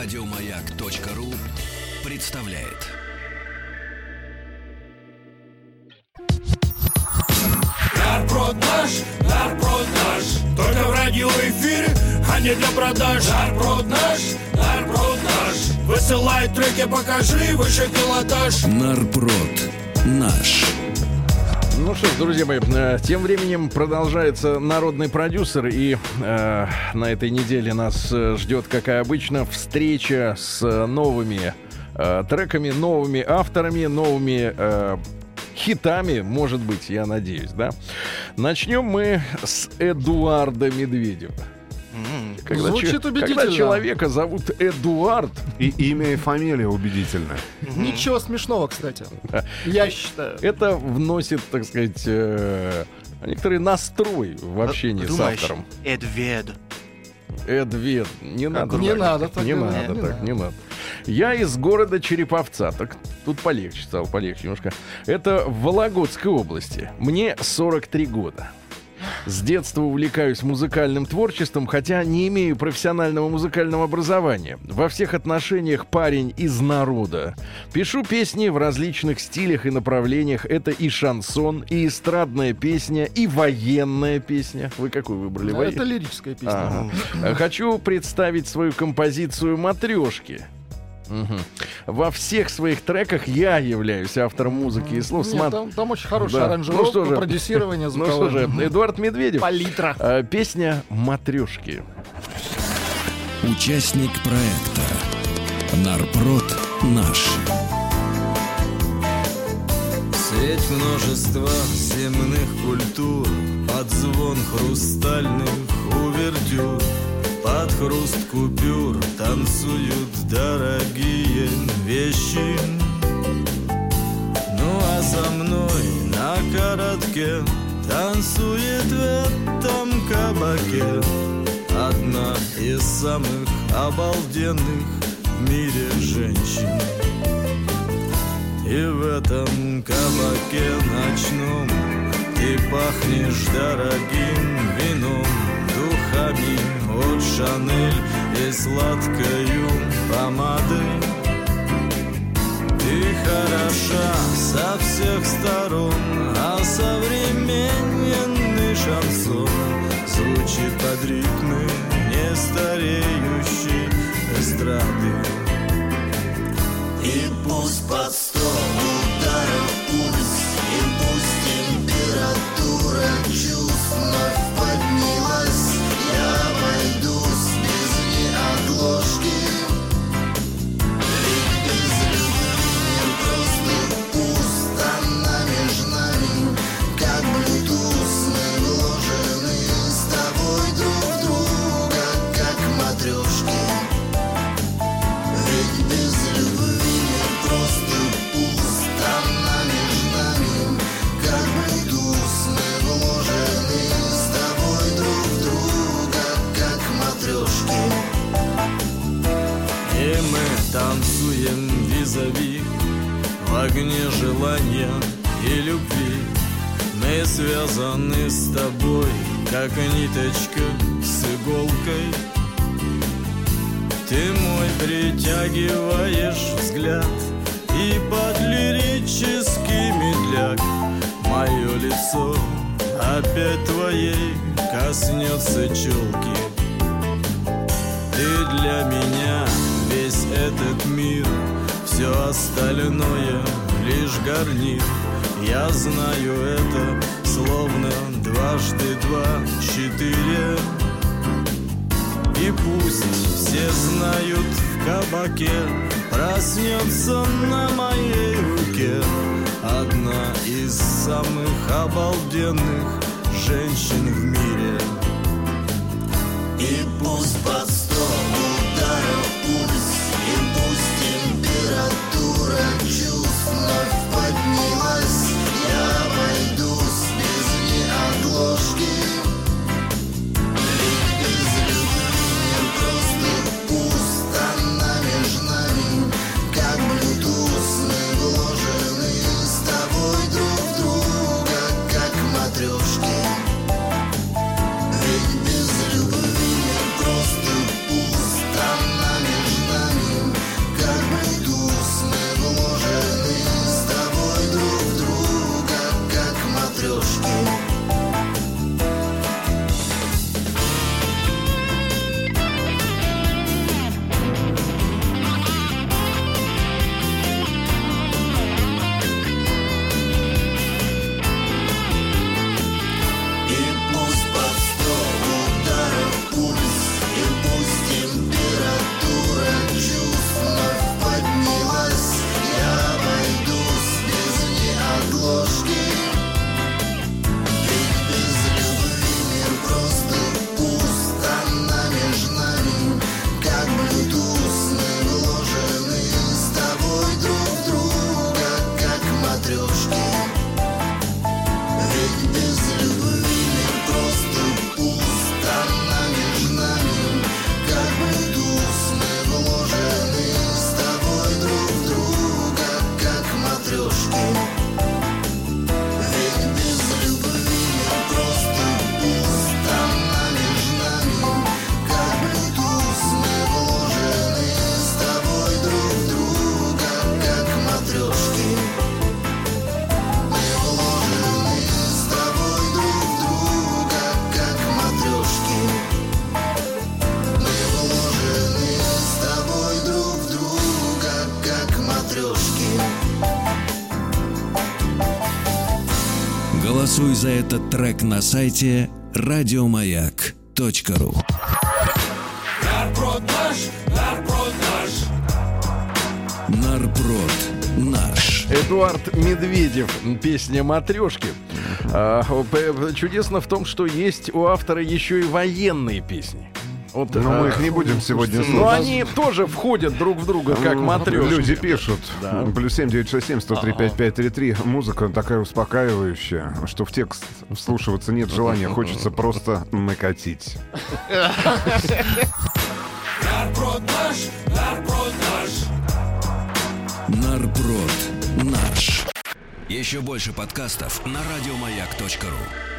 Радиомаяк.ру представляет. Нарброд наш, Только в радиоэфире, а не для продаж Нарброд наш, нарброд наш Высылай треки, покажи выше пилотаж Нарброд наш. Ну что ж, друзья мои, э, тем временем продолжается народный продюсер, и э, на этой неделе нас э, ждет, как и обычно, встреча с э, новыми э, треками, новыми авторами, новыми э, хитами, может быть, я надеюсь, да. Начнем мы с Эдуарда Медведева. Когда, Звучит че- убедительно. когда человека зовут Эдуард, И имя и фамилия убедительная. Ничего смешного, кстати. Я считаю. это вносит, так сказать, э, некоторый настрой в общении с Думаешь, автором. Эдвед. Эдвед, не надо. Не так. надо так Не надо не так, надо. не надо. Я из города Череповца. Так тут полегче стало, полегче немножко. Это в Вологодской области. Мне 43 года. С детства увлекаюсь музыкальным творчеством, хотя не имею профессионального музыкального образования. Во всех отношениях парень из народа. Пишу песни в различных стилях и направлениях. Это и шансон, и эстрадная песня, и военная песня. Вы какую выбрали? Во- Это лирическая песня. Ага. Хочу представить свою композицию «Матрешки». Мгм. Во всех своих треках я являюсь автором музыки и слов. Нет, Смат- там, там очень хорошая Да. аранжировка, Ну что же. продюсирование Ну что же, Эдуард Медведев. Палитра. Э, Песня «Матрешки». Участник проекта Нарброд наш. Средь множества земных культур Под звон хрустальных увертюр Под хруст купюр танцуют дорогие вещи. Ну а за мной на коротке Танцует в этом кабаке Одна из самых обалденных в мире женщин. И в этом кабаке ночном Ты пахнешь дорогим вином Духами от Шанель и сладкою помадой Ты хороша со всех сторон А современный шансон Звучит под ритмы нестареющей эстрады. И пусть под сто танцуем визави В огне желания и любви. Мы связаны с тобой, как ниточка с иголкой. Ты мой притягиваешь взгляд И под лирический медляк Мое лицо опять твоей коснется челки. Ты для меня этот мир Все остальное лишь гарнир. Я знаю это словно дважды два четыре. И пусть все знают в кабаке Проснется на моей руке Одна из самых обалденных женщин в мире. И пусть под Deus que Проголосуй за этот трек на сайте радиомаяк.ру. Нарброд наш, нарброд наш. Нарброд наш. Эдуард Медведев, песня «Матрешки». А, чудесно в том, что есть у автора еще и военные песни. Вот, Но а, мы их не будем сегодня Но слушать. они тоже входят друг в друга, как матрешки. Люди пишут. Да. Плюс семь девять шесть семь сто три пять пять три три. Музыка такая успокаивающая, что в текст вслушиваться нет желания. Хочется просто накатить. Нарброд наш, нарброд наш. Нарброд наш. Еще больше подкастов на радиомаяк.ру.